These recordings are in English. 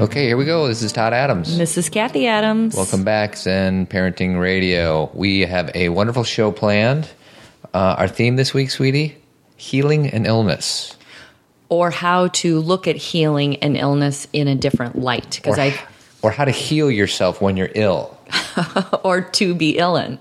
Okay, here we go. This is Todd Adams. This is Cathy Adams. Welcome back, Zen Parenting Radio. We have a wonderful show planned. Uh, our theme this week, sweetie healing and illness. Or how to look at healing and illness in a different light. Because Or, I, or how to heal yourself when you're ill. or to be ill in.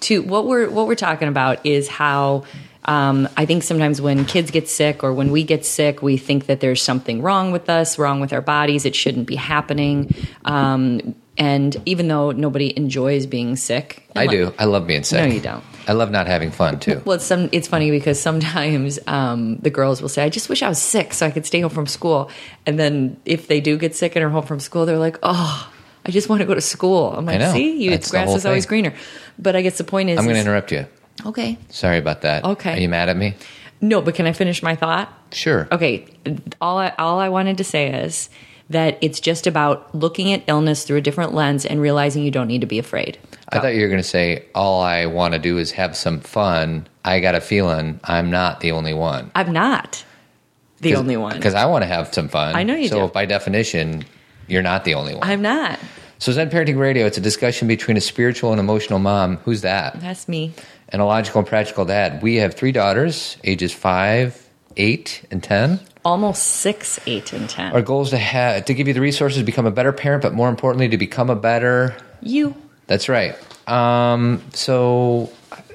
To what we're what we're talking about is how um, I think sometimes when kids get sick or when we get sick, we think that there's something wrong with us, wrong with our bodies. It shouldn't be happening. Um, and even though nobody enjoys being sick, I do. I love being sick. No, you don't. I love not having fun, too. Well, it's some. It's funny because sometimes um, the girls will say, "I just wish I was sick so I could stay home from school." And then if they do get sick and are home from school, they're like, "Oh, I just want to go to school." I'm like, "See, you, grass is always greener." But I guess the point is, I'm going to interrupt you. Okay, Sorry about that. Okay. Are you mad at me? no, but can I finish my thought? Sure. Okay, all I, all I wanted to say is that it's just about looking at illness through a different lens and realizing you don't need to be afraid. I thought you were going to say, all I want to do is have some fun. I got a feeling I'm not the only one. I'm not the only one. Because I want to have some fun. I know you so do. by definition, you're not the only one. I'm not. so Zen Parenting Radio, it's a discussion between a spiritual and emotional mom. Who's that? That's me. And a logical and practical dad. We have three daughters, ages five, eight, and ten. Almost six, eight, and ten. Our goal is to have to give you the resources to become a better parent, but more importantly, to become a better. you. That's right. Um, so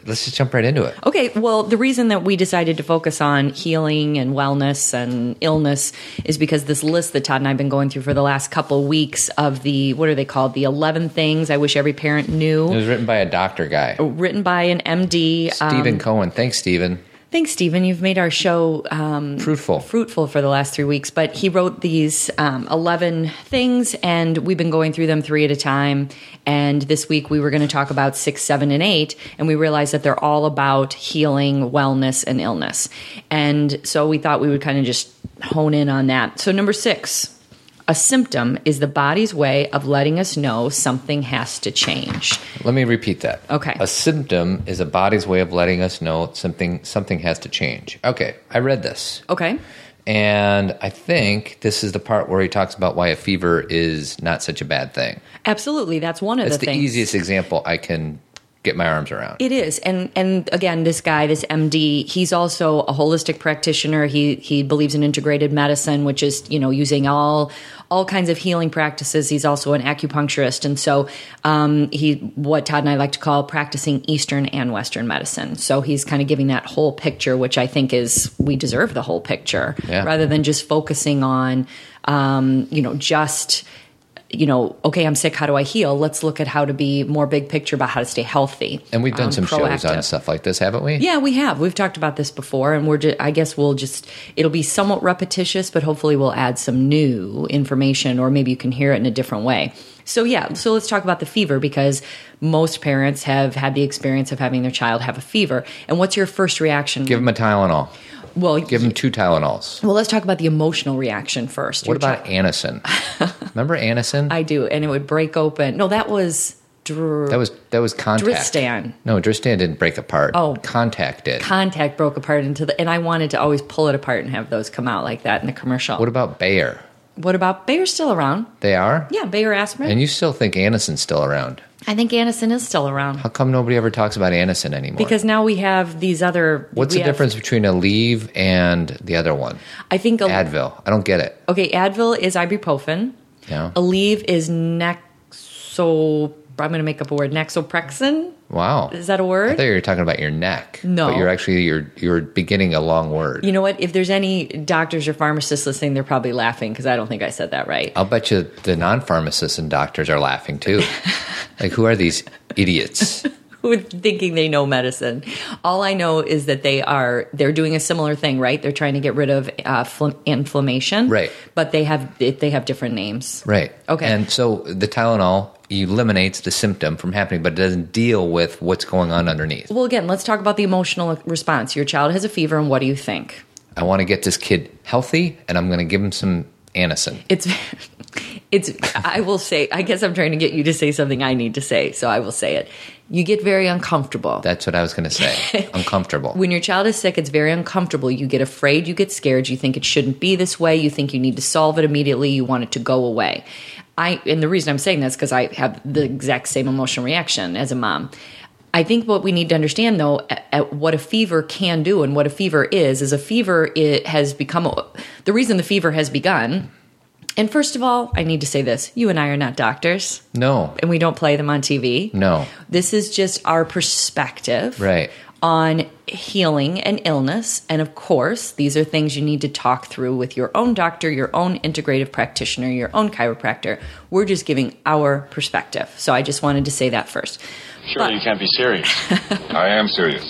let's just jump right into it. Okay, well, the reason that we decided to focus on healing and wellness and illness is because this list that Todd and I have been going through for the last couple weeks of the, what are they called? The 11 things I wish every parent knew. It was written by a doctor guy, written by an MD. Stephen Um, Cowan. Thanks, Stephen. Thanks, Stephen. You've made our show um, Fruitful. fruitful for the last three weeks. But he wrote these um, 11 things, and we've been going through them three at a time. And this week we were going to talk about six, seven, and eight. And we realized that they're all about healing, wellness, and illness. And so we thought we would kind of just hone in on that. So, number six. A symptom is the body's way of letting us know something has to change. Let me repeat that. Okay. A symptom is a body's way of letting us know something something has to change. Okay, I read this. Okay. And I think this is the part where he talks about why a fever is not such a bad thing. Absolutely. That's one of That's the the things. easiest example I can get my arms around. It is, and and again, this guy, this MD, he's also a holistic practitioner. He he believes in integrated medicine, which is you know using all all kinds of healing practices. He's also an acupuncturist, and so um, he what Todd and I like to call practicing Eastern and Western medicine. So he's kind of giving that whole picture, which I think is we deserve the whole picture Yeah. rather than just focusing on um, you know just you know, okay, I'm sick. How do I heal? Let's look at how to be more big picture about how to stay healthy. And we've done um, some shows on stuff like this, haven't we? Yeah, we have. We've talked about this before, and we're. Just, I guess we'll just. It'll be somewhat repetitious, but hopefully we'll add some new information, or maybe you can hear it in a different way. So yeah, so let's talk about the fever because most parents have had the experience of having their child have a fever. And what's your first reaction? Give them a Tylenol. Well, Give them two Tylenols. well, let's talk about the emotional reaction first. What about Anacin? Remember Anacin? I do, and it would break open. No, that was. Dr- that was that was Contac. Dristan. No, Dristan didn't break apart. Oh. Contac did. Contac broke apart into the, and I wanted to always pull it apart and have those come out like that in the commercial. what about Bayer? What about Bayer's still around? They are. Yeah, Bayer aspirin. And you still think Anacin's still around? I think Anacin is still around How come nobody ever talks about Anacin anymore? because now we have these other. What's the have- difference between Aleve and the other one? I think. A, Advil. I don't get it. okay, Advil is ibuprofen. Yeah. Aleve is Nexo. I'm going to make up a word. Nexoprexin. Wow. Is that a word? I thought you were talking about your neck. No. But you're actually you're you're beginning a long word. You know what? If there's any doctors or pharmacists listening, they're probably laughing because I don't think I said that right. I'll bet you the non-pharmacists and doctors are laughing too. like who are these idiots? who are thinking they know medicine. All I know is that they are they're doing a similar thing, right? They're trying to get rid of uh, fl- inflammation, Right. But they have they have different names, Right. Okay. And so the Tylenol eliminates the symptom from happening, but it doesn't deal with what's going on underneath. Well, again, let's talk about the emotional response. Your child has a fever, and what do you think? I want to get this kid healthy, and I'm going to give him some Anacin. It's it's I will say I guess I'm trying to get you to say something I need to say, so I will say it. you get very uncomfortable. That's what I was going to say. Uncomfortable. when your child is sick, it's very uncomfortable. You get afraid, you get scared, you think it shouldn't be this way, you think you need to solve it immediately, you want it to go away. I and the reason I'm saying that is because I have the exact same emotional reaction as a mom. I think what we need to understand, though, at, at what a fever can do and what a fever is, is a fever it has become a, the reason the fever has begun. And first of all, I need to say this: you and I are not doctors, no. and we don't play them on TV. No. This is just our perspective Right. On healing and illness. And of course, these are things you need to talk through with your own doctor, your own integrative practitioner, your own chiropractor. We're just giving our perspective. So I just wanted to say that first. Surely you can't be serious. I am serious.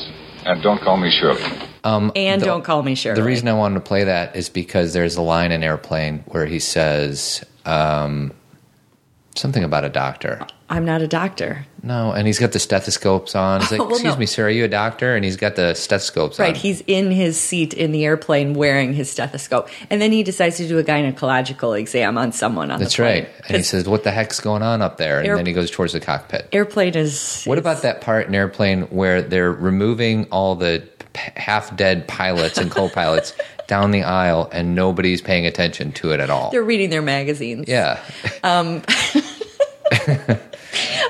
And don't call me Shirley. And The- don't call me Shirley. The reason I wanted to play that is because there's a line in Airplane where he says um, something about a doctor. I'm not a doctor. No, and he's got the stethoscopes on. He's like, Well, "Excuse no. me, sir, are you a doctor?" And he's got the stethoscopes Right, on. he's in his seat in the airplane wearing his stethoscope. And then he decides to do a gynecological exam on someone on That's the plane. That's right. And he says, "What the heck's going on up there?" And Air- then he goes towards the cockpit. Airplane is. What about that part in Airplane where they're removing all the half-dead pilots and co-pilots down the aisle, and nobody's paying attention to it at all? They're reading their magazines. yeah, um,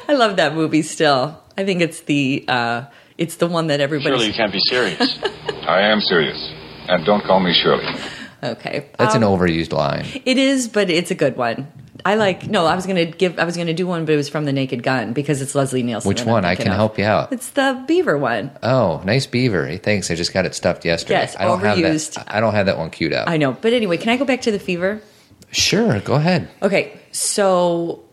I love that movie still. I think it's the uh, it's the one that everybody. Surely you can't be serious. I am serious. And don't call me Shirley. Okay, that's Um, an overused line. It is, but it's a good one. I like. No, I was gonna give. I was gonna do one, but it was from The Naked Gun because it's Leslie Nielsen. Which one? I can of. help you out. It's the Beaver one. Oh, nice beaver. Hey, thanks. I just got it stuffed yesterday. Yes, I don't overused. Have that, I don't have that one queued up. I know, but anyway, can I go back to the fever? sure, go ahead. Okay, so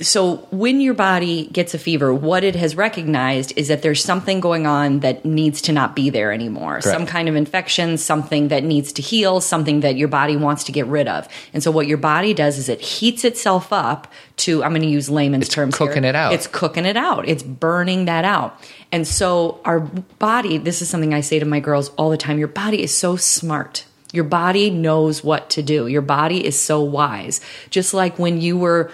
so when your body gets a fever, what it has recognized is that there's something going on that needs to not be there anymore. Correct. Some kind of infection, something that needs to heal, something that your body wants to get rid of. And so what your body does is it heats itself up to I'm going to use layman's It's terms cooking here. it out. It's cooking it out. It's burning that out. And so our body, this is something I say to my girls all the time, your body is so smart. Your body knows what to do. Your body is so wise. Just like when you were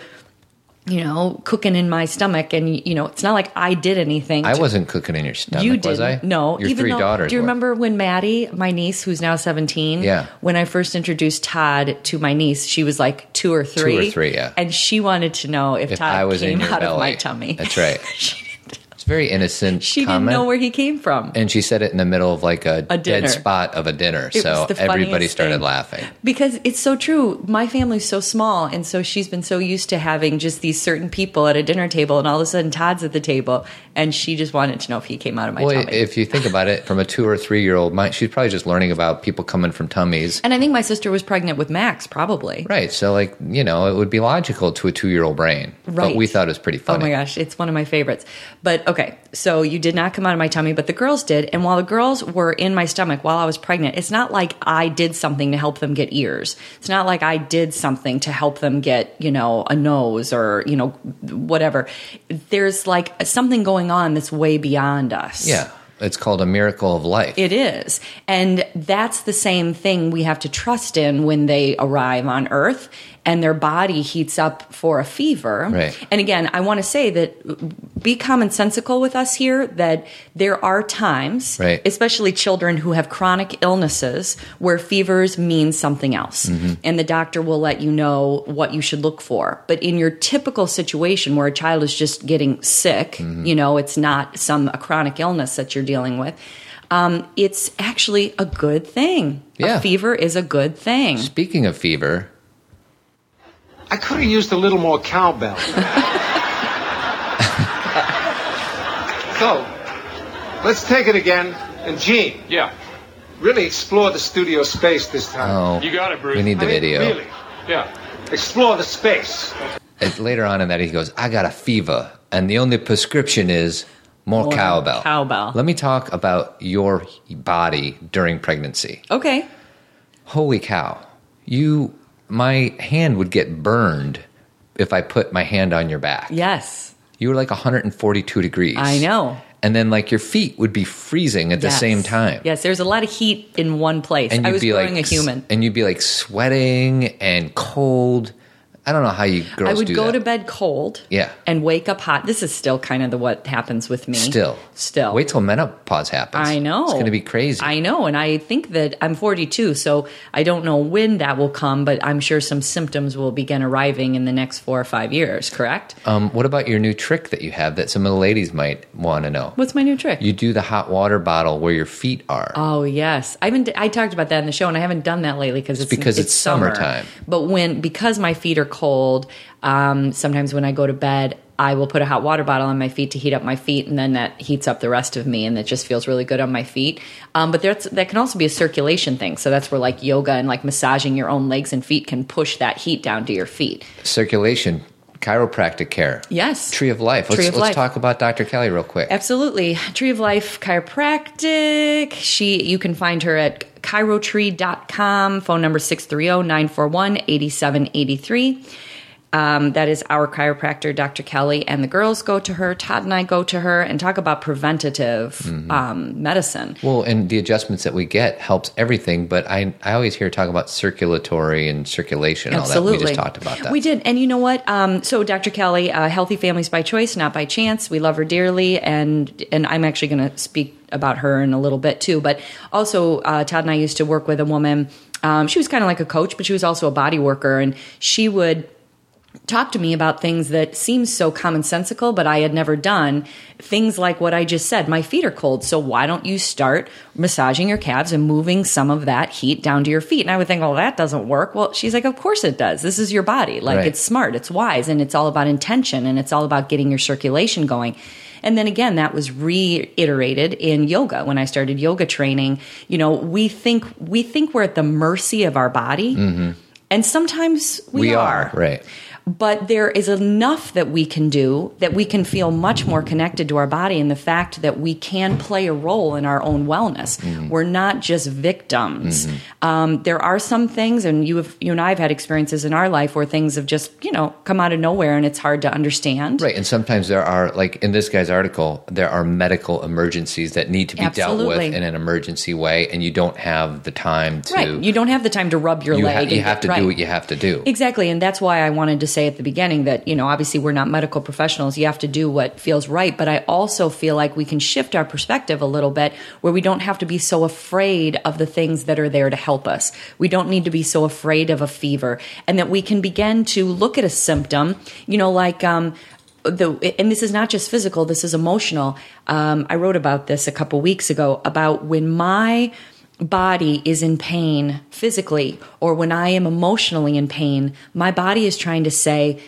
you know, cooking in my stomach, and you know, it's not like I did anything. I to- wasn't cooking in your stomach, you was I? No, Your even three though, daughters. Do you were. remember when Maddie, my niece, who's now seventeen, Yeah. when I first introduced Todd to my niece, she was like two or three, Two or three, yeah. and she wanted to know if, If Todd came in out belly. of my tummy. That's right. It's very innocent she comment. didn't know where he came from. and she said it in the middle of like a, A dead spot of a dinner. It so everybody started thing. laughing. Because it's so true. My family's so small, and so she's been so used to having just these certain people at a dinner table, and all of a sudden Todd's at the table, and she just wanted to know if he came out of my Well, tummy. if you think about it, from a two or three year old mind, she's probably just learning about people coming from tummies. and I think my sister was pregnant with Max, probably. Right. So, like, you know, it would be logical to a two year old brain. Right. But we thought it was pretty funny. Oh my gosh, it's one of my favorites. But okay, so you did not come out of my tummy, but the girls did. And while the girls were in my stomach while I was pregnant, it's not like I did something to help them get ears. It's not like I did something to help them get, you know, a nose or, you know, whatever. There's like something going on that's way beyond us. Yeah. It's called a miracle of life. It is. And that's the same thing we have to trust in when they arrive on Earth and their body heats up for a fever. Right. And again, I want to say that be commonsensical with us here that there are times, Right. especially children who have chronic illnesses, where fevers mean something else. Mm-hmm. And the doctor will let you know what you should look for. But in your typical situation where a child is just getting sick, Mm-hmm. you know, it's not some a chronic illness that you're dealing with. Um, it's actually a good thing. Yeah. A fever is a good thing. Speaking of fever, I could have used a little more cowbell. so, let's take it again. And Gene, Yeah. really explore the studio space this time. oh, You got it, Bruce. we need the I mean, video. Really, Yeah. explore the space. And later on in that, he goes, I got a fever, and the only prescription is more, More cowbell. cowbell. Let me talk about your body during pregnancy. Okay. Holy cow. You, my hand would get burned if I put my hand on your back. Yes. You were like 142 degrees. I know. And then, like, your feet would be freezing at the same time. Yes, there's a lot of heat in one place. And I you'd was be like, a human. and you'd be like sweating and cold. I don't know how you girls I would go that. to bed cold. Yeah. And wake up hot. This is still kind of the what happens with me. Still, Still. Wait till menopause happens. I know. it's going to be crazy. I know. And I think that I'm 42, so I don't know when that will come, but I'm sure some symptoms will begin arriving in the next four or five years, correct? um, what about your new trick that you have that some of the ladies might want to know? What's my new trick? You do the hot water bottle where your feet are. Oh yes, I haven't. I talked about that in the show, and I haven't done that lately because it's because it's summer. summertime. But when because my feet are cold, um, sometimes when I go to bed, I will put a hot water bottle on my feet to heat up my feet, and then that heats up the rest of me, and it just feels really good on my feet. Um, but that's that can also be a circulation thing. So that's where like yoga and like massaging your own legs and feet can push that heat down to your feet. Circulation, chiropractic care. Yes. Tree of Life. Let's, Tree of let's Life. talk about Dr. Kelly real quick. Absolutely. Tree of Life Chiropractic. She you can find her at chirotree.com, phone number 630-941-8783. Um, that is our chiropractor, Dr. Kelly, and the girls go to her. Todd and I go to her and talk about preventative Mm-hmm. um, medicine. Well, and the adjustments that we get helps everything, but I I always hear talk about circulatory and circulation and all that. Absolutely. We just talked about that. We did. And you know what? Um, so Dr. Kelly, uh, Healthy Families by Choice, not by chance. We love her dearly. And, and I'm actually going to speak about her in a little bit too. But also, uh, Todd and I used to work with a woman. Um, she was kind of like a coach, but she was also a body worker. And she would talk to me about things that seem so commonsensical, but I had never done. Things like what I just said. My feet are cold, so why don't you start massaging your calves and moving some of that heat down to your feet? And I would think, well, that doesn't work. Well, she's like, of course it does. This is your body. Like Right. it's smart, it's wise, and it's all about intention, and it's all about getting your circulation going. And then again, that was reiterated in yoga when I started yoga training. You know, we think we think we're at the mercy of our body, and sometimes we, Mm-hmm. we are right. But there is enough that we can do that we can feel much more connected to our body and the fact that we can play a role in our own wellness. Mm-hmm. We're not just victims. Um, there are some things, and you have, you and I have had experiences in our life where things have just you know come out of nowhere and it's hard to understand. Right, and sometimes there are, like in this guy's article, there are medical emergencies that need to be dealt with in an emergency way, and you don't have the time to. Right. You don't have the time to rub your you, leg. ha- you have to right. do what you have to do. Exactly. And that's why I wanted to say at the beginning that, you know, obviously we're not medical professionals. You have to do what feels right. But I also feel like we can shift our perspective a little bit where we don't have to be so afraid of the things that are there to help us. We don't need to be so afraid of a fever and that we can begin to look at a symptom, you know, like, um, the, and this is not just physical, this is emotional. Um, I wrote about this a couple weeks ago about when my body is in pain physically or when I am emotionally in pain, my body is trying to say,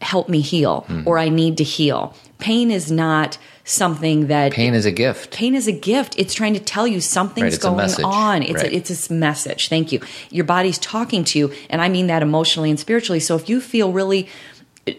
help me heal Mm-hmm. or I need to heal. Pain is not something that Pain is a gift. pain is a gift. It's trying to tell you something's Right, going on. It's Right. a, it's a message. Thank you. Your body's talking to you, and I mean that emotionally and spiritually. So if you feel really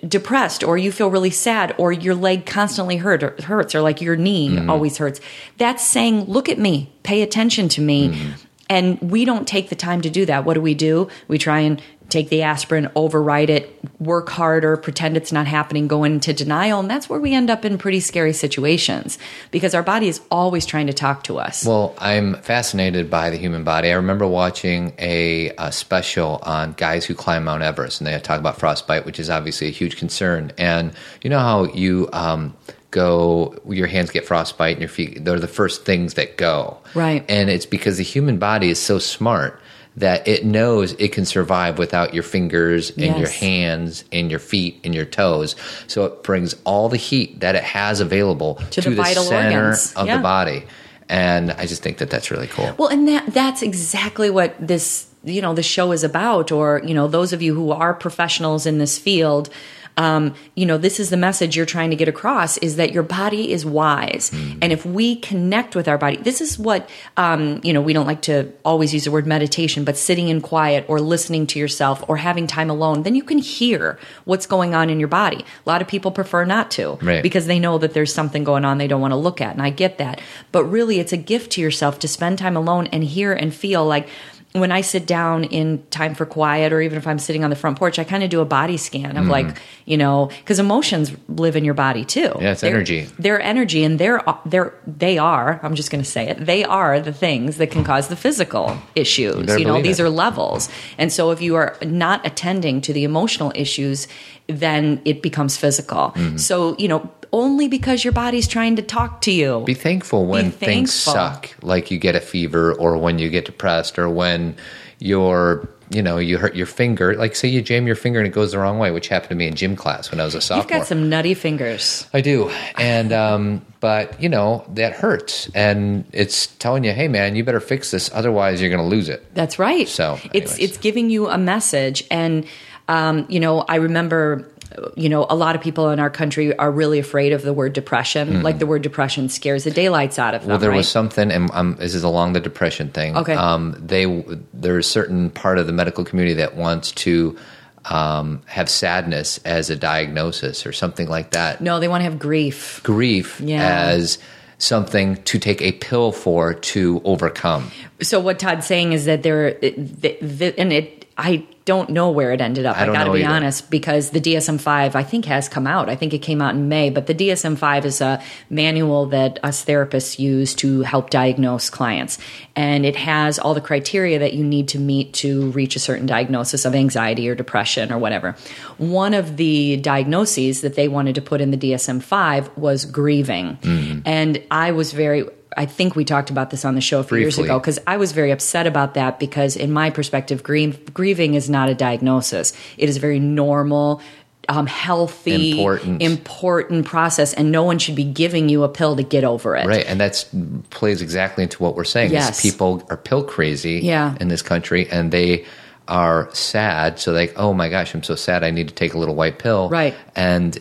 depressed or you feel really sad or your leg constantly hurt or hurts or like your knee Mm-hmm. always hurts. That's saying look at me. Pay attention to me. Mm-hmm. and we don't take the time to do that. What do we do? We try and take the aspirin override it work harder pretend it's not happening go into denial and that's where we end up in pretty scary situations because our body is always trying to talk to us Well, I'm fascinated by the human body. I remember watching a, a special on guys who climb Mount Everest, and they talk about frostbite, which is obviously a huge concern. And you know how you um, go, your hands get frostbite, and your feet, they're the first things that go. Right. And it's because the human body is so smart that it knows it can survive without your fingers and your hands and your feet and your toes. So it brings all the heat that it has available To to, the the, vital center organs. of Yeah. the body. And I just think that that's really cool. Well, and that that's exactly what this you know the show is about. Or you know those of you who are professionals in this field. Um, you know, this is the message you're trying to get across is that your body is wise. And if we connect with our body, this is what, um, you know, we don't like to always use the word meditation, but sitting in quiet or listening to yourself or having time alone, then you can hear what's going on in your body. A lot of people prefer not to Right. because they know that there's something going on they don't want to look at. And I get that. But really, it's a gift to yourself to spend time alone and hear and feel like, when I sit down in time for quiet, or even if I'm sitting on the front porch, I kind of do a body scan of like, you know, because emotions live in your body too. Mm-hmm. Yeah, it's They're- energy. They're energy, and they're they're they are. I'm just going to say it. They are the things that can cause the physical issues. better You know, these it. are levels, and so if you are not attending to the emotional issues, then it becomes physical. Mm-hmm. So you know, only because your body's trying to talk to you. Be thankful when things thankful. suck, like you get a fever or when you get depressed or when you're, you know, you hurt your finger. Like, say you jam your finger and it goes the wrong way, which happened to me in gym class when I was a sophomore. You've got some nutty fingers. I do. And, um, but, you know, that hurts. And it's telling you, hey, man, you better fix this. Otherwise, you're going to lose it. That's right. So, it's it's giving you a message, and um, you know, I remember. You know, a lot of people in our country are really afraid of the word depression. Like the word depression scares the daylights out of them. Well, there right? was something, and um, this is along the depression thing. Okay. Um, they there's a certain part of the medical community that wants to um, have sadness as a diagnosis or something like that. no, they want to have grief. Grief Yeah. as something to take a pill for to overcome. So what Todd's saying is that there, the, the, and it, I don't know where it ended up. I I, got to be either. honest because the DSM-5 I think has come out. I think it came out in May, but the DSM-5 is a manual that us therapists use to help diagnose clients, and it has all the criteria that you need to meet to reach a certain diagnosis of anxiety or depression or whatever. One of the diagnoses that they wanted to put in the DSM-5 was grieving, Mm-hmm. and I was very. I think we talked about this on the show a few years ago because I was very upset about that because, in my perspective, grieving is not a diagnosis. It is a very normal, um, healthy, Important. important process, and no one should be giving you a pill to get over it. Right, and that plays exactly into what we're saying. Yes. people are pill crazy Yeah. in this country, and they are sad. So like, oh my gosh, I'm so sad. I need to take a little white pill. Right. and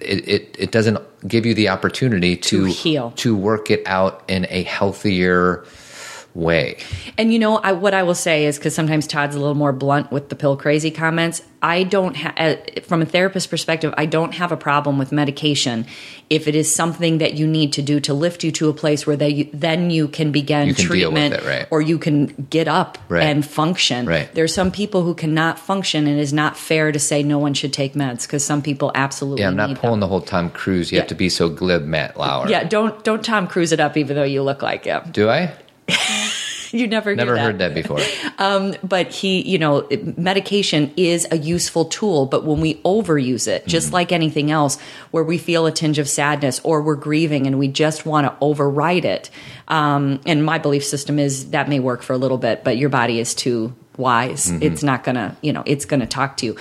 it it, it doesn't give you the opportunity to, To heal. to work it out in a healthier way. And you know, I, what I will say is because sometimes Todd's a little more blunt with the pill crazy comments. I don't, ha- uh, from a therapist perspective, I don't have a problem with medication if it is something that you need to do to lift you to a place where they, then you can begin You can deal with treatment, it, right. or you can get up Right. and function. Right. There's some people who cannot function, and it is not fair to say no one should take meds because some people absolutely. Yeah, I'm not pulling them. the whole Tom Cruise. You have to be so glib, Matt Lauer. Yeah, don't don't Tom Cruise it up, even though you look like him. Do I? You never Never that. heard that before. Um, but he, you know, medication is a useful tool, but when we overuse it, just mm-hmm. like anything else, where we feel a tinge of sadness or we're grieving and we just want to override it, um, and my belief system is that may work for a little bit, but your body is too wise. Mm-hmm. It's not gonna, you know, it's gonna talk to you.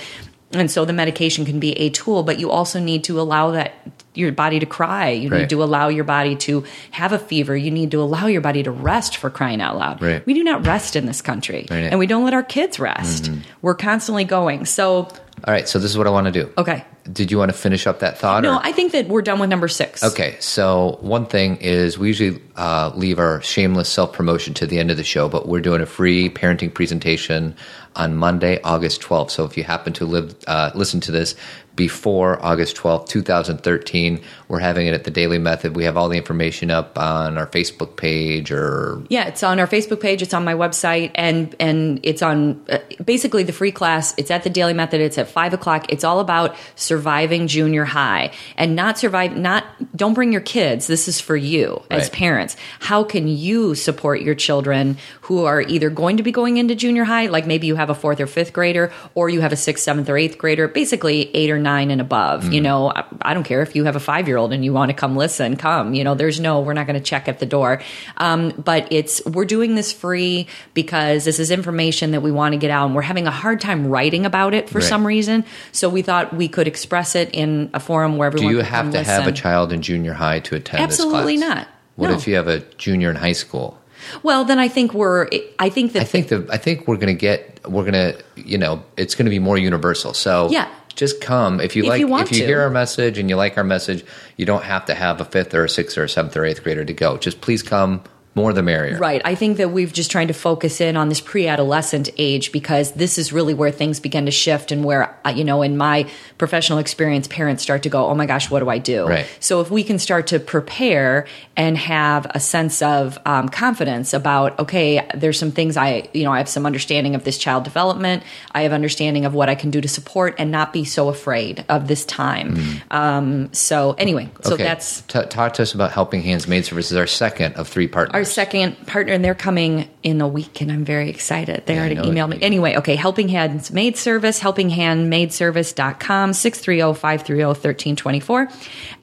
And so the medication can be a tool, but you also need to allow that your body to cry. You Right. need to allow your body to have a fever. You need to allow your body to rest for crying out loud. Right. We do not rest in this country. Right. And we don't let our kids rest. We're constantly going. So, All right, so this is what I want to do. okay. Did you want to finish up that thought? No, or? I think that we're done with number six. Okay, so one thing is we usually uh, leave our shameless self promotion to the end of the show, but we're doing a free parenting presentation on Monday, August 12th. So if you happen to live, uh, listen to this before August 12th, 2013, we're having it at the Dailey Method. We have all the information up on our Facebook page or Yeah, it's on our Facebook page. It's on my website, and and it's on uh, basically the free class. It's at the Dailey Method. It's at five o'clock. It's all about surviving junior high and not survive. Not don't bring your kids. This is for you as Right. parents. How can you support your children who are either going to be going into junior high, like maybe you have a fourth or fifth grader, or you have a sixth, seventh, or eighth grader, basically eight or nine and above. You know, I, I don't care if you have a five year old and you want to come listen, come. You know, there's no, we're not going to check at the door. Um, but it's, we're doing this free because this is information that we want to get out and we're having a hard time writing about it for Right. some reason. So we thought we could express it in a forum where everyone do you have to have a child in junior high to attend Absolutely this class? not. What No. if you have a junior in high school? Well, then I think we're, I think that I think the I think we're gonna get we're gonna you know it's gonna be more universal. So Yeah. Just come if you If like you if you to. hear our message and you like our message. You don't have to have a fifth or a sixth or a seventh or eighth grader to go. Just please come more the merrier. Right. I think that we've just trying to focus in on this pre-adolescent age because this is really where things begin to shift and where uh, you know in my professional experience parents start to go, "Oh my gosh, what do I do?" Right. So if we can start to prepare and have a sense of um, confidence about, okay, there's some things I, you know, I have some understanding of this child development. I have understanding of what I can do to support and not be so afraid of this time. Um, so anyway, so Mm. Okay. that's T- talk to us about Helping Hands Maid Services, our second of three partners. our second partner, and they're coming in a week, and I'm very excited. They Yeah, already emailed me. Anyway, okay, Helping Hands Maid Service, helpinghandmaidservice.com, 630-530-1324.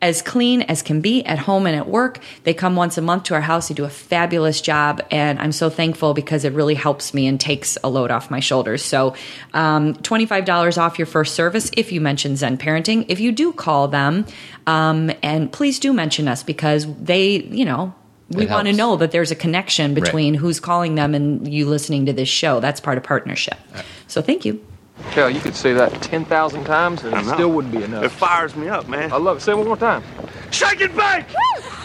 As clean as can be at home and at work. They come once a month to our house. They do a fabulous job, and I'm so thankful because it really helps me and takes a load off my shoulders. So, um, $25 off your first service if you mention Zen Parenting. If you do call them, um, and please do mention us because they, you know, we want to know that there's a connection between who's calling them and you listening to this show. That's part of partnership. So thank you. Hell, you could say that 10,000 times and it still wouldn't be enough. It fires me up, man. I love it. Say it one more time. Shake it back!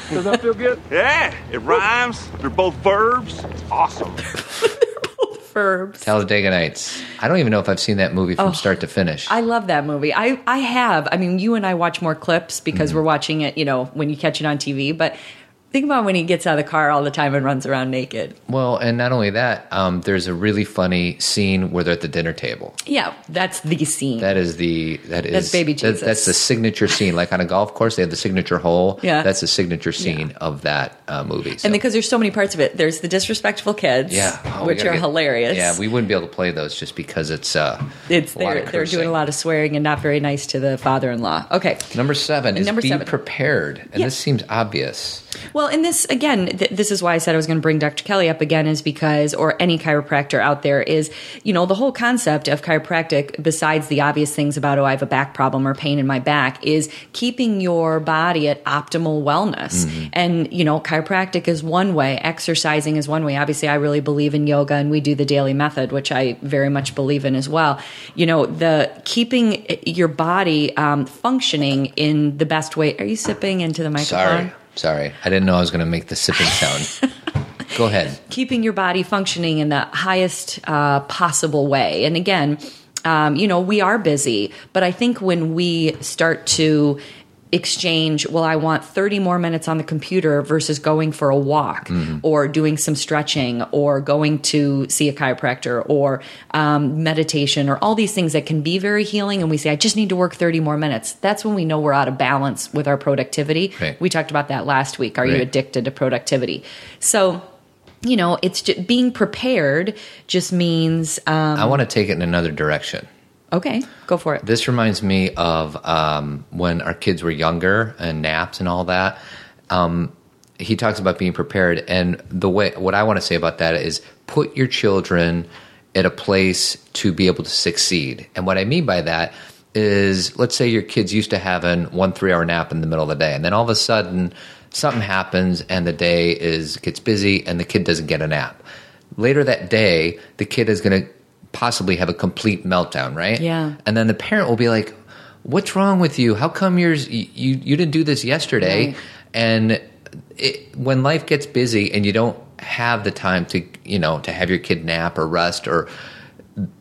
Does that feel good? Yeah, it rhymes. They're both verbs. It's awesome. They're both verbs. Talladega Nights. I don't even know if I've seen that movie from start to finish. Oh, I love that movie. I, I have. I mean, you and I watch more clips because Mm-hmm. we're watching it, you know, when you catch it on TV. But think about when he gets out of the car all the time and runs around naked. well, and not only that, um, there's a really funny scene where they're at the dinner table. Yeah, that's the scene. That is the that is That's baby that- Jesus. that's the signature scene. Like on a golf course, they have the signature hole. Yeah. that's the signature scene of that uh, movie. So. and because there's so many parts of it, there's the disrespectful kids, yeah, Oh, which are get- hilarious. Yeah, we wouldn't be able to play those just because it's uh, it's a they're, of they're doing a lot of swearing and not very nice to the father-in-law. Okay, Number seven is Number be seven. prepared, and Yeah. this seems obvious. Well, and this again, th- this is why I said I was going to bring Dr. Kelly up again, is because, or any chiropractor out there, is you know the whole concept of chiropractic, besides the obvious things about oh I have a back problem or pain in my back, is keeping your body at optimal wellness. And you know, chiropractic is one way, exercising is one way. Obviously, I really believe in yoga, and we do the Dailey Method, which I very much believe in as well. You know, the keeping your body um, functioning in the best way. Are you sipping into the microphone? Sorry, sorry, I didn't know I was going to make the sipping sound. Go ahead. keeping your body functioning in the highest uh, possible way. And again, um, you know, we are busy, but I think when we start to exchange, well, I want 30 more minutes on the computer versus going for a walk or doing some stretching or going to see a chiropractor or um, meditation or all these things that can be very healing. And we say, I just need to work 30 more minutes. That's when we know we're out of balance with our productivity. Right. We talked about that last week. Are you addicted to productivity? So, you know, it's just being prepared just means um, I want to take it in another direction. Okay, go for it. This reminds me of um, when our kids were younger and naps and all that. Um, he talks about being prepared, and the way what I want to say about that is put your children at a place to be able to succeed. And what I mean by that is, let's say your kids used to having one three hour nap in the middle of the day, and then all of a sudden something happens and the day is gets busy and the kid doesn't get a nap. Later that day, the kid is going to possibly have a complete meltdown, right? Yeah. And then the parent will be like, "What's wrong with you? How come yours you you, didn't do this yesterday?" Right. And it, when life gets busy and you don't have the time to you know to have your kid nap or rest or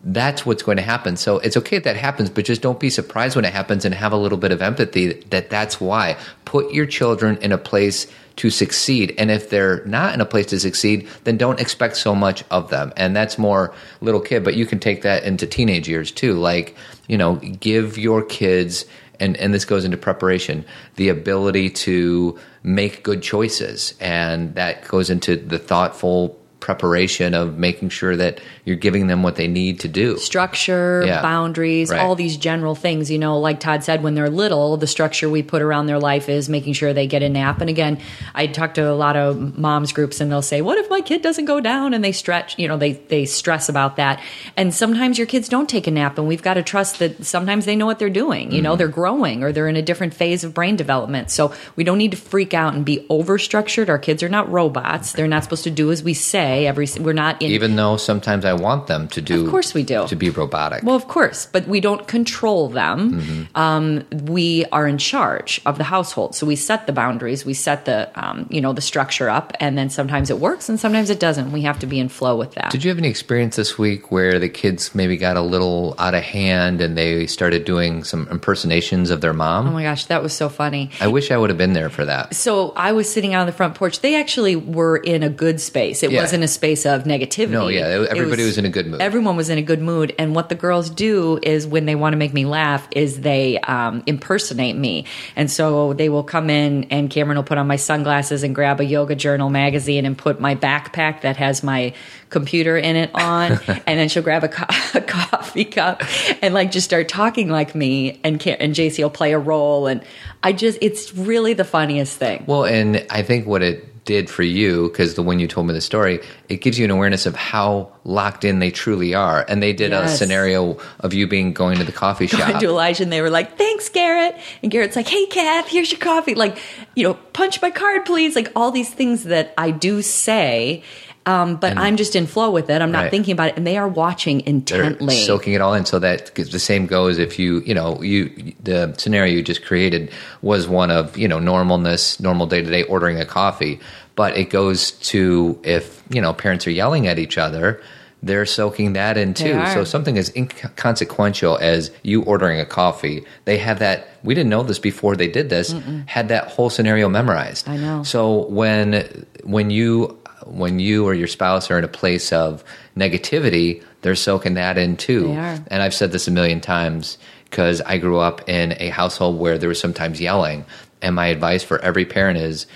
that's what's going to happen. So it's okay if that happens, but just don't be surprised when it happens and have a little bit of empathy that that's why. Put your children in a place to succeed. And if they're not in a place to succeed, then don't expect so much of them. And that's more little kid, but you can take that into teenage years too. Like, you know, give your kids and, and this goes into preparation, the ability to make good choices. And that goes into the thoughtful preparation of making sure that you're giving them what they need to do. structure, Yeah. boundaries, Right. all these general things. You know, like Todd said, when they're little, the structure we put around their life is making sure they get a nap. And again, I talk to a lot of moms groups and they'll say, What if my kid doesn't go down? And they stretch, you know, they, they stress about that. And sometimes your kids don't take a nap, and we've got to trust that sometimes they know what they're doing. You know, Mm-hmm. they're growing or they're in a different phase of brain development. So we don't need to freak out and be over structured. Our kids are not robots, they're not supposed to do as we say. Day. Every we're not in Even though sometimes I want them to do, Of course we do. to be robotic. Well, of course, but we don't control them. Mm-hmm. Um, we are in charge of the household, so we set the boundaries, we set the um, you know the structure up, and then sometimes it works and sometimes it doesn't. We have to be in flow with that. Did you have any experience this week where the kids maybe got a little out of hand and they started doing some impersonations of their mom? oh my gosh, that was so funny. I wish I would have been there for that. So I was sitting out on the front porch. They actually were in a good space. It Yeah. wasn't a space of negativity. No, yeah, everybody was in a good mood. Everyone was in a good mood. And what the girls do is when they want to make me laugh, is they um, impersonate me. And so they will come in, and Cameron will put on my sunglasses and grab a yoga journal magazine and put my backpack that has my computer in it on, and then she'll grab a, co- a coffee cup and like just start talking like me. And Ca- and JC will play a role, and I just it's really the funniest thing. Well, and I think what it did for you, because the when you told me the story, it gives you an awareness of how locked in they truly are. And they did a scenario of you being going to the coffee shop. to Elijah and they were like, thanks, Garrett. And Garrett's like, hey, Kath, here's your coffee. Like, you know, punch my card, please. Like all these things that I do say. Um, but I'm just in flow with it. I'm not Right. thinking about it. And they are watching They're intently. soaking it all in. So that the same goes if you, you know, you the scenario you just created was one of you know normalness, normal day to day ordering a coffee. But it goes to if you know parents are yelling at each other, they're soaking that in too. So something as inconsequential as you ordering a coffee, they have that. We didn't know this before they did this. Had that whole scenario memorized. I know. So when when you when you or your spouse are in a place of negativity, they're soaking that in too. And I've said this a million times because I grew up in a household where there was sometimes yelling. And my advice for every parent is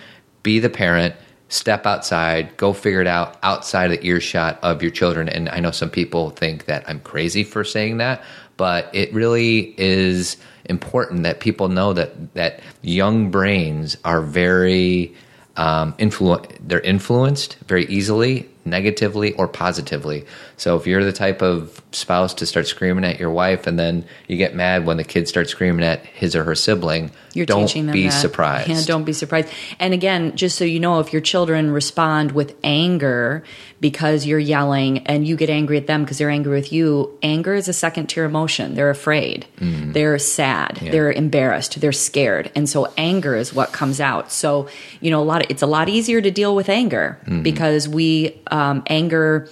be the parent, step outside, go figure it out outside of the earshot of your children. And I know some people think that I'm crazy for saying that, but it really is important that people know that that young brains are very um, influ- they're influenced very easily negatively or positively so if you're the type of spouse to start screaming at your wife and then you get mad when the kid starts screaming at his or her sibling You're don't teaching them be that. surprised Yeah, don't be surprised. And again, just so you know, if your children respond with anger because you're yelling and you get angry at them because they're angry with you, anger is a second tier emotion. They're afraid, they're sad, they're embarrassed, they're scared, and so anger is what comes out. So you know, a lot. Of, it's a lot easier to deal with anger because we um, anger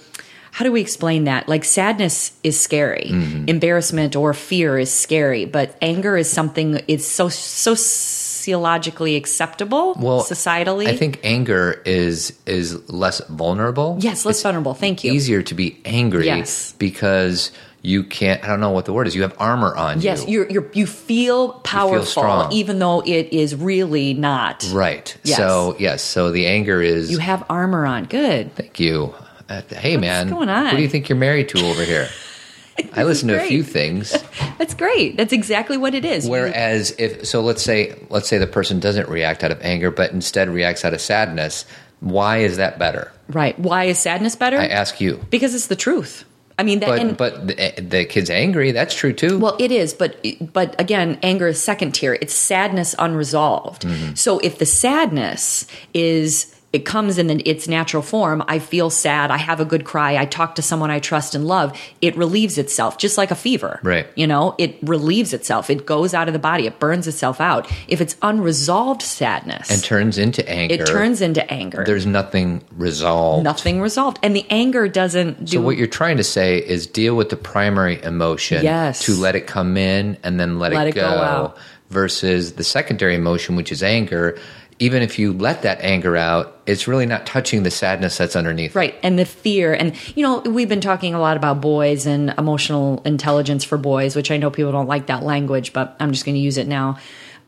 how do we explain that? Like sadness is scary, mm-hmm. embarrassment or fear is scary, but anger is something it's so so sociologically acceptable, well societally. i think anger is is less vulnerable yes, less It's vulnerable. Thank you. easier to be angry Yes. because you can't i don't know what the word is you have armor on Yes, you you're, you're you feel powerful, strong. even though it is really not. right Yes. so yes so the anger is You have armor on. Good. Thank you. Uh, hey, man. going on? Who do you think you're married to over here? I listen to a few things. That's great. That's exactly what it is. Whereas, if so, let's say let's say the person doesn't react out of anger, but instead reacts out of sadness. Why is that better? right. Why is sadness better? I ask you. because it's the truth. I mean, that, But and, but the, the kid's angry. That's true too. Well, it is, but but again, anger is second tier. It's sadness unresolved. Mm-hmm. So if the sadness is it comes in its natural form, I feel sad, I have a good cry, I talk to someone I trust and love, it relieves itself just like a fever. Right. You know, it relieves itself. It goes out of the body, it burns itself out. If it's unresolved sadness, and turns into anger. it turns into anger. There's nothing resolved. nothing resolved. And the anger doesn't do So what you're trying to say is deal with the primary emotion Yes. to let it come in and then let, Let it, go out. versus the secondary emotion which is anger. Even if you let that anger out, it's really not touching the sadness that's underneath. it. Right. And the fear. And, you know, we've been talking a lot about boys and emotional intelligence for boys, which I know people don't like that language, but I'm just going to use it now.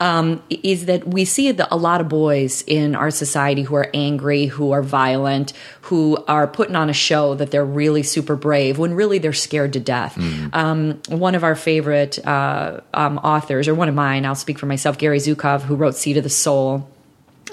Um, is that we see the, a lot of boys in our society who are angry, who are violent, who are putting on a show that they're really super brave when really they're scared to death. Um, one of our favorite uh, um, authors, or one of mine, I'll speak for myself, Gary Zukav, who wrote Seat of the Soul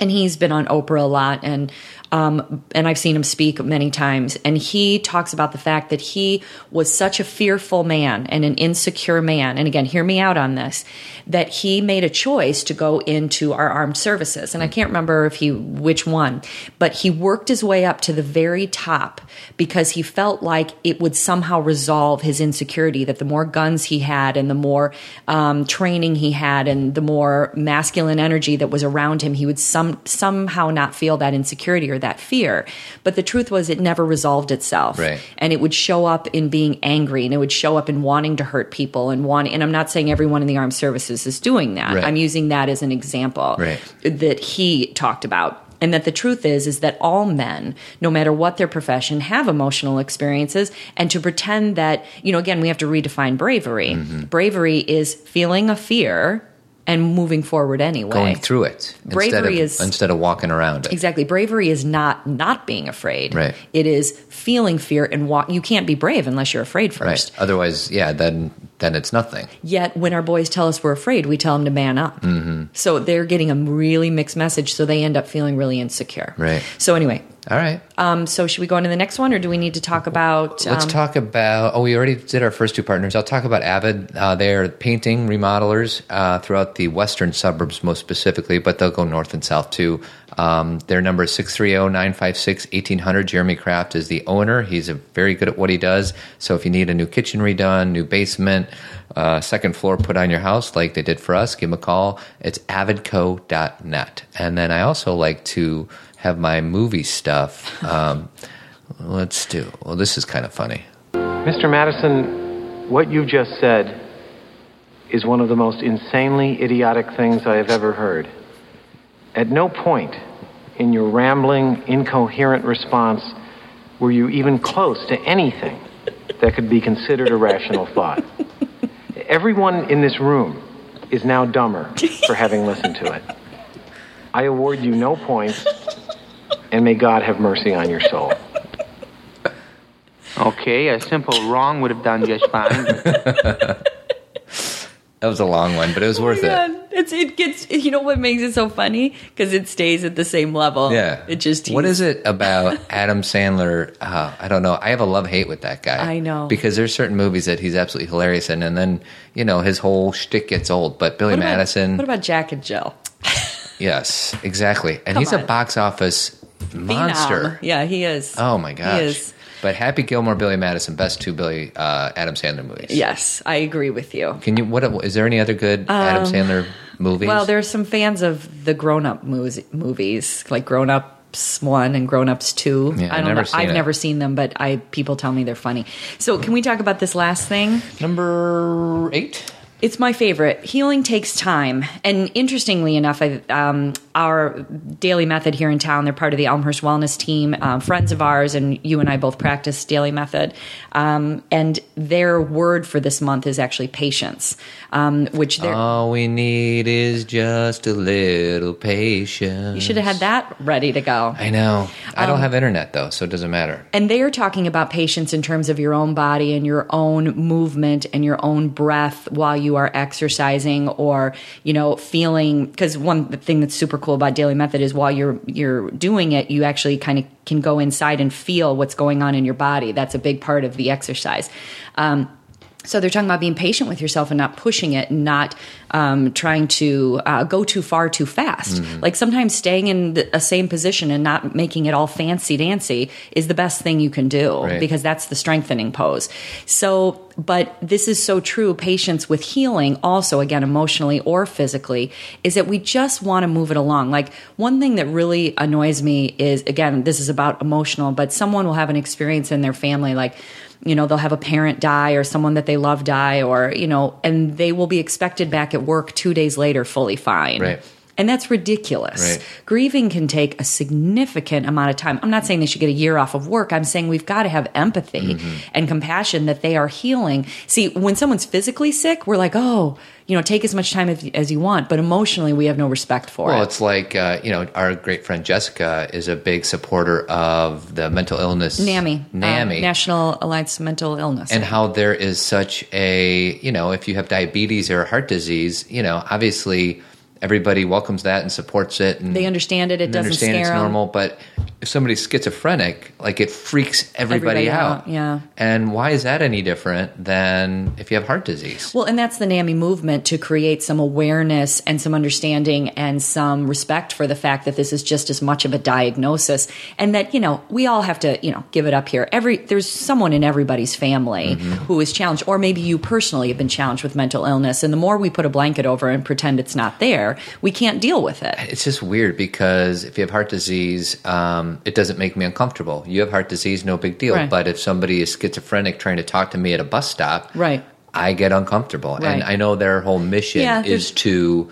and he's been on Oprah a lot and Um, and I've seen him speak many times, and he talks about the fact that he was such a fearful man and an insecure man. And again, hear me out on this that he made a choice to go into our armed services. And I can't remember if he, which one, but he worked his way up to the very top because he felt like it would somehow resolve his insecurity that the more guns he had and the more um, training he had and the more masculine energy that was around him, he would some, somehow not feel that insecurity or that fear. But the truth was, it never resolved itself. Right. And it would show up in being angry and it would show up in wanting to hurt people and wanting, and I'm not saying everyone in the armed services is doing that. Right. I'm using that as an example Right. that he talked about. And that the truth is, is that all men, no matter what their profession, have emotional experiences. And to pretend that, you know, again, we have to redefine bravery. Mm-hmm. Bravery is feeling a fear and moving forward anyway. Going through it instead Bravery of, is- instead of walking around it. Exactly. Bravery is not not being afraid. Right. It is feeling fear and walk. You can't be brave unless you're afraid first. Right. first. Otherwise, yeah, then then it's nothing. Yet when our boys tell us we're afraid, we tell them to man up. Mm-hmm. So they're getting a really mixed message. So they end up feeling really insecure. Right. So anyway, All right. um, so should we go into the next one, or do we need to talk about? Let's um, talk about. Oh, we already did our first two partners. I'll talk about Avid. Uh, they are painting remodelers uh, throughout the western suburbs, most specifically, but they'll go north and south too. Um, their number is 630 956 1800. Jeremy Kraft is the owner. He's a very good at what he does. So if you need a new kitchen redone, new basement, uh, second floor put on your house like they did for us, give them a call. It's avidco.net. And then I also like to have my movie stuff. Um, let's do. Well, this is kind of funny. Mr. Madison, what you just said is one of the most insanely idiotic things I have ever heard. At no point in your rambling, incoherent response were you even close to anything that could be considered a rational thought. Everyone in this room is now dumber for having listened to it. I award you no points, and may God have mercy on your soul. Okay, a simple wrong would have done just fine. That was a long one, but it was worth Oh my it. It's it gets you know what makes it so funny because it stays at the same level. Yeah. it just What is it about Adam Sandler? Uh, I don't know. I have a love hate with that guy. I know. because there's certain movies that he's absolutely hilarious in, and then you know his whole shtick gets old. But Billy What about- Madison, What about Jack and Jill? yes, exactly, and Come he's a box office monster. Phenom. Yeah, he is. Oh my He gosh! But Happy Gilmore, Billy Madison, best two Billy uh, Adam Sandler movies. Yes, I agree with you. Can you? What is there any other good Adam Sandler movies? Um, Well, there's some fans of the grown-up movies, movies like Grown Ups One and Grown Ups Two. Yeah, I I've don't never know. seen I've it. never seen them, but I people tell me they're funny. So, can we talk about this last thing? number eight. It's my favorite. Healing takes time, and interestingly enough, I, um, our Dailey Method here in town—they're part of the Elmhurst Wellness Team, um, friends of ours, and you and I both practice Dailey Method. Um, and their word for this month is actually patience, um, which they're. All we need is just a little patience. you should have had that ready to go. I know. I Um, don't have internet though, so it doesn't matter. And they are talking about patience in terms of your own body and your own movement and your own breath while you are exercising or, you know, feeling because one thing that's super cool about Dailey Method is while you're you're doing it, you actually kind of can go inside and feel what's going on in your body. That's a big part of the exercise. Um, so they're talking about being patient with yourself and not pushing it, and not um, trying to uh, go too far too fast. Like sometimes staying in the, a same position and not making it all fancy dancy is the best thing you can do Right. because that's the strengthening pose. So, but this is so true. Patience with healing, also again emotionally or physically, is that we just want to move it along. Like one thing that really annoys me is again, this is about emotional, but someone will have an experience in their family like you know they'll have a parent die or someone that they love die or you know and they will be expected back at work two days later fully fine Right. And that's ridiculous. Right. grieving can take a significant amount of time. I'm not saying they should get a year off of work. I'm saying we've got to have empathy Mm-hmm. and compassion that they are healing. See when someone's physically sick we're like oh you know take as much time as, as you want. But emotionally we have no respect for Well, it. Well, it's like uh, you know, our great friend Jessica is a big supporter of the mental illness NAMI, uh, NAMI, National Alliance of Mental Illness, and how there is such a you know, if you have diabetes or heart disease, you know, obviously everybody welcomes that and supports it, and they understand it. It doesn't understand scare it's normal, but if somebody's schizophrenic, like it freaks everybody, Everybody out. out, yeah. And why is that any different than if you have heart disease? Well, and that's the NAMI movement to create some awareness and some understanding and some respect for the fact that this is just as much of a diagnosis and that, you know, we all have to, you know, give it up here. Every there's someone in everybody's family who is challenged or maybe you personally have been challenged with mental illness and the more we put a blanket over and pretend it's not there, we can't deal with it. It's just weird because if you have heart disease, um, it doesn't make me uncomfortable. You have heart disease, no big deal. Right. But if somebody is schizophrenic trying to talk to me at a bus stop, Right. I get uncomfortable. Right. And I know their whole mission Yeah, is to,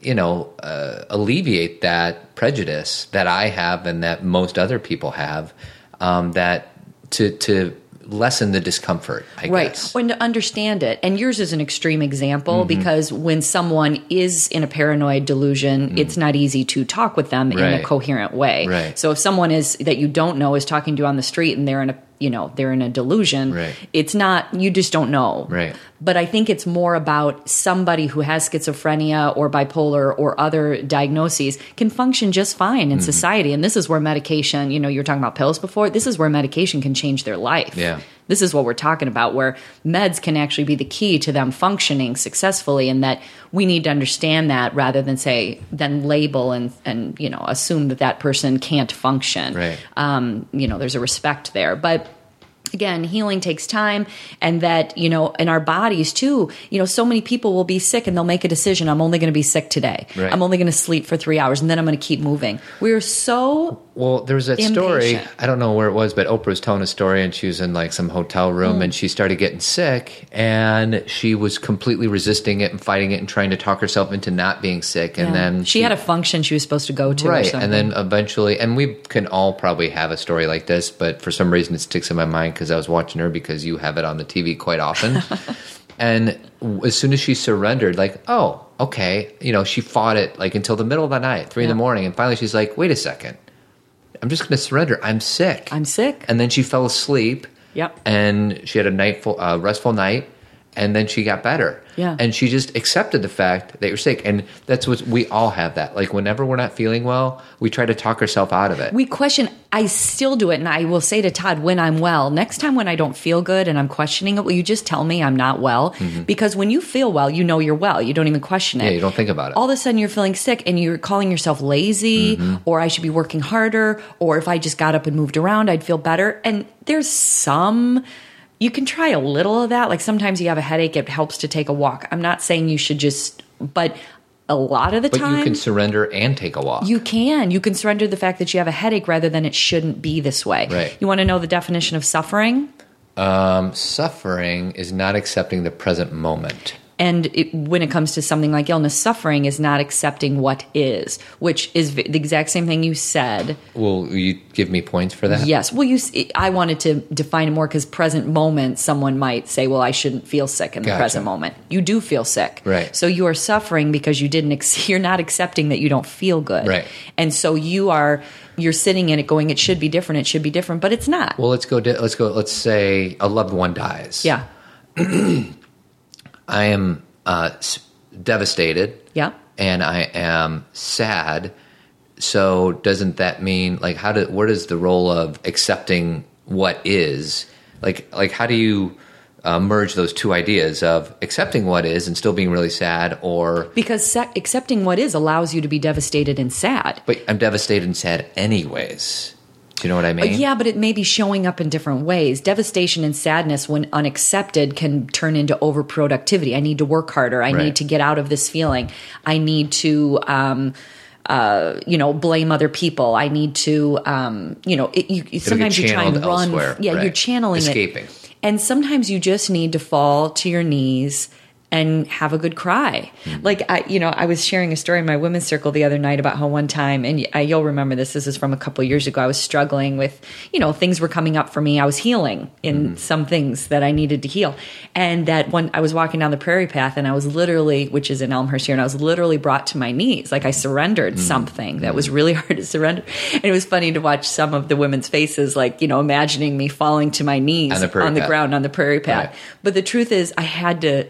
you know, uh, alleviate that prejudice that I have and that most other people have. Um, that to to lessen the discomfort. I right guess. Right. And to understand it and yours is an extreme example Mm-hmm. because when someone is in a paranoid delusion it's not easy to talk with them in a Mm. Coherent way Right. so if someone is that you don't know is talking to you on the street and they're in a you know they're in a delusion Right. it's not you just don't know Right. But i think it's more about somebody who has schizophrenia or bipolar or other diagnoses can function just fine Mm-hmm. in society and this is where medication you know you were talking about pills before this is where medication can change their life Yeah. this is what we're talking about, where meds can actually be the key to them functioning successfully, and that we need to understand that rather than say, then label and and you know assume that that person can't function. Right. Um, you know, there's a respect there, but again healing takes time and that you know in our bodies too you know so many people will be sick and they'll make a decision i'm only going to be sick today Right. i'm only going to sleep for three hours and then i'm going to keep moving we're so Well, there was that story. I don't know where it was, but Oprah was telling a story, and she was in like some hotel room, Mm. and she started getting sick, and she was completely resisting it and fighting it and trying to talk herself into not being sick, and Yeah. then she, had a function she was supposed to go to right, and then eventually, and we can all probably have a story like this, but for some reason, it sticks in my mind because I was watching her because you have it on the TV quite often, and as soon as she surrendered, like, oh, okay, you know, she fought it like until the middle of the night, three in the morning, and finally, she's like, wait a second. I'm just going to surrender. I'm sick. i'm sick And then she fell asleep. Yep. And she had a nightful, uh, restful night, and then she got better. Yeah. And she just accepted the fact that you're sick, and that's what we all have. That like whenever we're not feeling well, we try to talk ourselves out of it. we question i still do it and i will say to todd when i'm well next time when i don't feel good and i'm questioning it will you just tell me i'm not well because when you feel well you know you're well you don't even question it Mm-hmm. yeah, you don't think about it. all of a sudden you're feeling sick and you're calling yourself lazy Mm-hmm. or i should be working harder or if i just got up and moved around i'd feel better and there's some you can try a little of that like sometimes you have a headache it helps to take a walk i'm not saying you should just but a lot of the but time you can surrender and take a walk. you can. You can surrender the fact that you have a headache rather than it shouldn't be this way. Right. You want to know the definition of suffering? um, suffering is not accepting the present moment. And it, when it comes to something like illness, suffering is not accepting what is, which is v- the exact same thing you said. Will you give me points for that? Yes. Well, you. I wanted to define it more because present moment, someone might say, "Well, I shouldn't feel sick in the Gotcha. present moment." You do feel sick, Right. So you are suffering because you didn't. Ex- you're not accepting that you don't feel good, Right. And so you are. You're sitting in it, going, "It should be different. It should be different," but it's not. Well, let's go. Let's go. Let's say a loved one dies. yeah. I am uh, s- devastated. Yeah. and I am sad. So doesn't that mean like how do what is the role of accepting what is like like how do you uh, merge those two ideas of accepting what is and still being really sad or Because se- accepting what is allows you to be devastated and sad. but I'm devastated and sad anyways. Do you know what I mean? Yeah, but it may be showing up in different ways. Devastation and sadness, when unaccepted, can turn into overproductivity. I need to work harder. I Right. need to get out of this feeling. I need to, um, uh, you know, blame other people. I need to, um, you know, it, you, you- sometimes you try and run. Elsewhere, yeah, right. you're channeling Escaping. it. And sometimes you just need to fall to your knees and have a good cry. Hmm. Like I, you know, I was sharing a story in my women's circle the other night about how one time, and y- you'll remember this. This is from a couple years ago. I was struggling with, you know, things were coming up for me. I was healing in hmm. some things that I needed to heal, and that one I was walking down the prairie path, and I was literally, which is in Elmhurst here, and I was literally brought to my knees, like I hmm. surrendered hmm. something that was really hard to surrender. And it was funny to watch some of the women's faces, like you know, imagining me falling to my knees On the prairie path. ground on the prairie path. Right. But the truth is, I had to.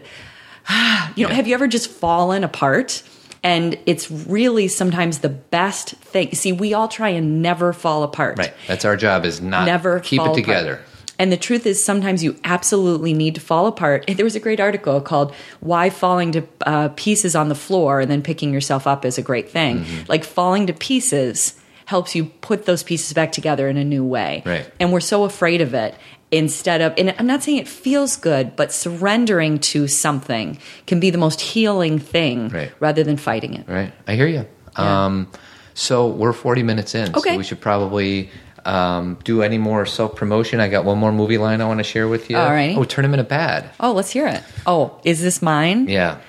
You know, Yeah. have you ever just fallen apart? And it's really sometimes the best thing. See, we all try and never fall apart. Right. That's our job is not Never keep it together. apart. And the truth is, sometimes you absolutely need to fall apart. There was a great article called "Why Falling to uh, Pieces on the Floor and Then Picking Yourself Up is a Great Thing." Mm-hmm. Like falling to pieces helps you put those pieces back together in a new way. Right. And we're so afraid of it. Instead of, and I'm not saying it feels good, but surrendering to something can be the most healing thing Right. rather than fighting it. Right. I hear you. Yeah. Um, so we're 40 minutes in. Okay. So we should probably um, do any more self promotion. I got one more movie line I want to share with you. All right. Oh, Tournament of Bad. Oh, let's hear it. Oh, is this mine? Yeah.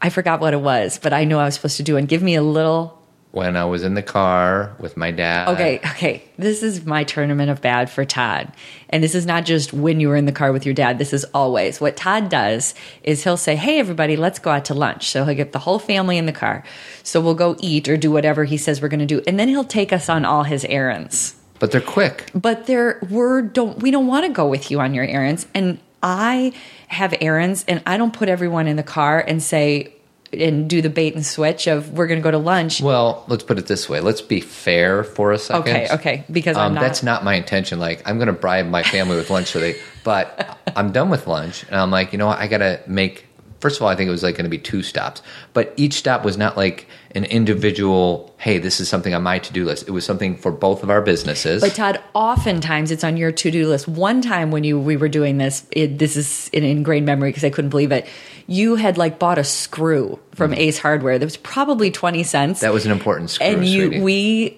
I forgot what it was, but I knew I was supposed to do it. Give me a little When I was in the car with my dad. Okay, okay. This is my tournament of bad for Todd. And this is not just when you were in the car with your dad. This is always. What Todd does is he'll say, Hey, everybody, let's go out to lunch. So he'll get the whole family in the car. So we'll go eat or do whatever he says we're going to do. And then he'll take us on all his errands. But they're quick. But there, we're don't, we don't want to go with you on your errands. And I have errands and I don't put everyone in the car and say, and do the bait and switch of we're going to go to lunch. Well, let's put it this way. Let's be fair for a second. Okay, okay, because I'm um, not- that's not my intention. Like, I'm going to bribe my family with lunch today, but I'm done with lunch, and I'm like, you know what? I got to make. First of all, I think it was like going to be two stops, but each stop was not like an individual. Hey, this is something on my to do list. It was something for both of our businesses. But Todd, oftentimes it's on your to-do list. One time when you we were doing this, it, this is an ingrained memory because I couldn't believe it. You had like bought a screw from Ace Hardware that was probably twenty cents. Mm-hmm. that was an important screw. and you sweetie. we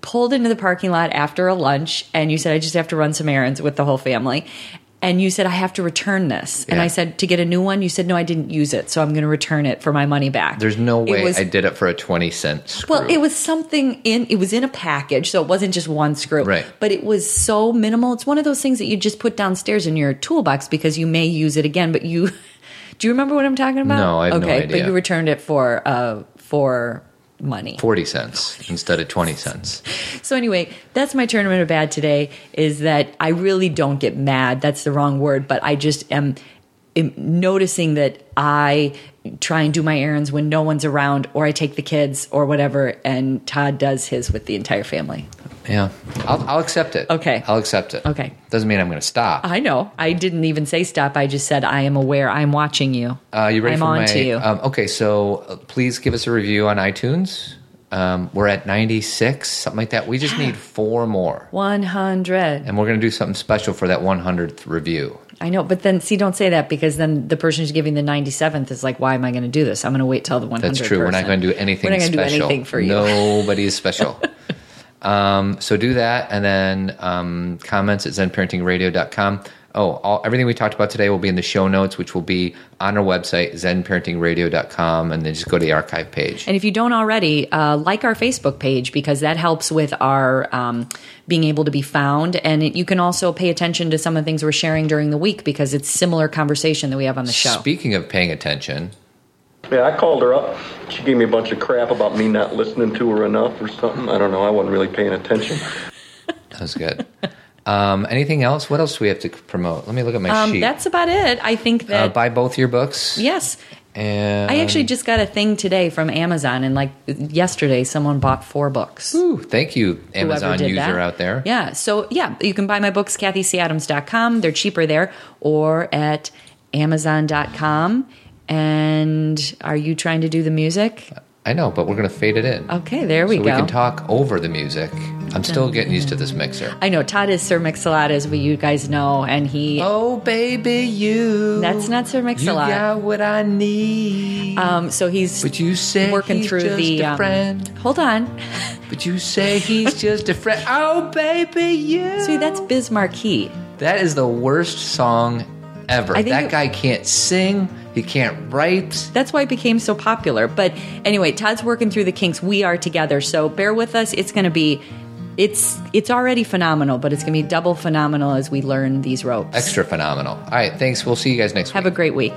pulled into the parking lot after a lunch, and you said I just have to run some errands with the whole family. And you said I have to return this, and I said to get a new one. You said no, I didn't use it, so I'm going to return it for my money back. There's no way was- I did it for a twenty cent screw. well, it was something in it was in a package, so it wasn't just one screw. Right. But it was so minimal. It's one of those things that you just put downstairs in your toolbox because you may use it again. But you, do you remember what I'm talking about? No, I have no okay, idea. but you returned it for uh for money. forty cents instead of twenty cents. So anyway, that's my tournament of bad today. Is that I really don't get mad. That's the wrong word, but I just am, am noticing that I try and do my errands when no one's around, or I take the kids or whatever, and Todd does his with the entire family. Yeah, I'll, I'll accept it. Okay. I'll accept it. Okay. doesn't mean I'm going to stop. I know. I didn't even say stop. I just said I am aware. I'm watching you. Uh, you ready I'm for on my? to you. Um, okay, so uh, please give us a review on iTunes. Um, we're at 96, something like that. We just need four more, One hundred. and we're going to do something special for that 100th review. I know, but then see, don't say that because then the person who's giving the ninety seventh is like, "Why am I going to do this? I'm going to wait till the one hundred." That's true. We're not going to do anything We're not gonna special. do anything for you. Nobody is special. um, so do that, and then um, comments at zenparentingradio.com. Oh, all, everything we talked about today will be in the show notes, which will be on our website, zenparentingradio.com, and then just go to the archive page. And if you don't already, uh, like our Facebook page because that helps with our um, being able to be found. And it, you can also pay attention to some of the things we're sharing during the week because it's similar conversation that we have on the show. Speaking of paying attention, Yeah, I called her up. She gave me a bunch of crap about me not listening to her enough or something. I don't know. I wasn't really paying attention. that was good. um, anything else? What else do we have to promote? Let me look at my Um, sheet. that's about it. I think uh, that buy both your books. yes. And I actually just got a thing today from Amazon, and like yesterday, someone bought four books. Ooh, thank you, Amazon user that. out there. Yeah. So, yeah, you can buy my books, cathycadams.com. They're cheaper there or at amazon.com. And are you trying to do the music? I know, but we're going to fade it in. Okay, there we so go. we can talk over the music. I'm still getting used to this mixer. I know Todd is Sir Mix-a-Lot, as we you guys know, and he. Oh, baby, you. That's not Sir You Mix-a-Lot. got what I need. Um, so he's but you say working he's through just the. a um, friend. hold on. But you say he's just a friend. Oh, baby, you. See, that's Biz Markie. That is the worst song ever. That it- guy can't sing. He can't write. That's why it became so popular. But anyway, Todd's working through the kinks. We are together. So bear with us. It's going to be. It's it's already phenomenal, but it's going to be double phenomenal as we learn these ropes. Extra phenomenal. All right, thanks. We'll see you guys next week. Have a great week.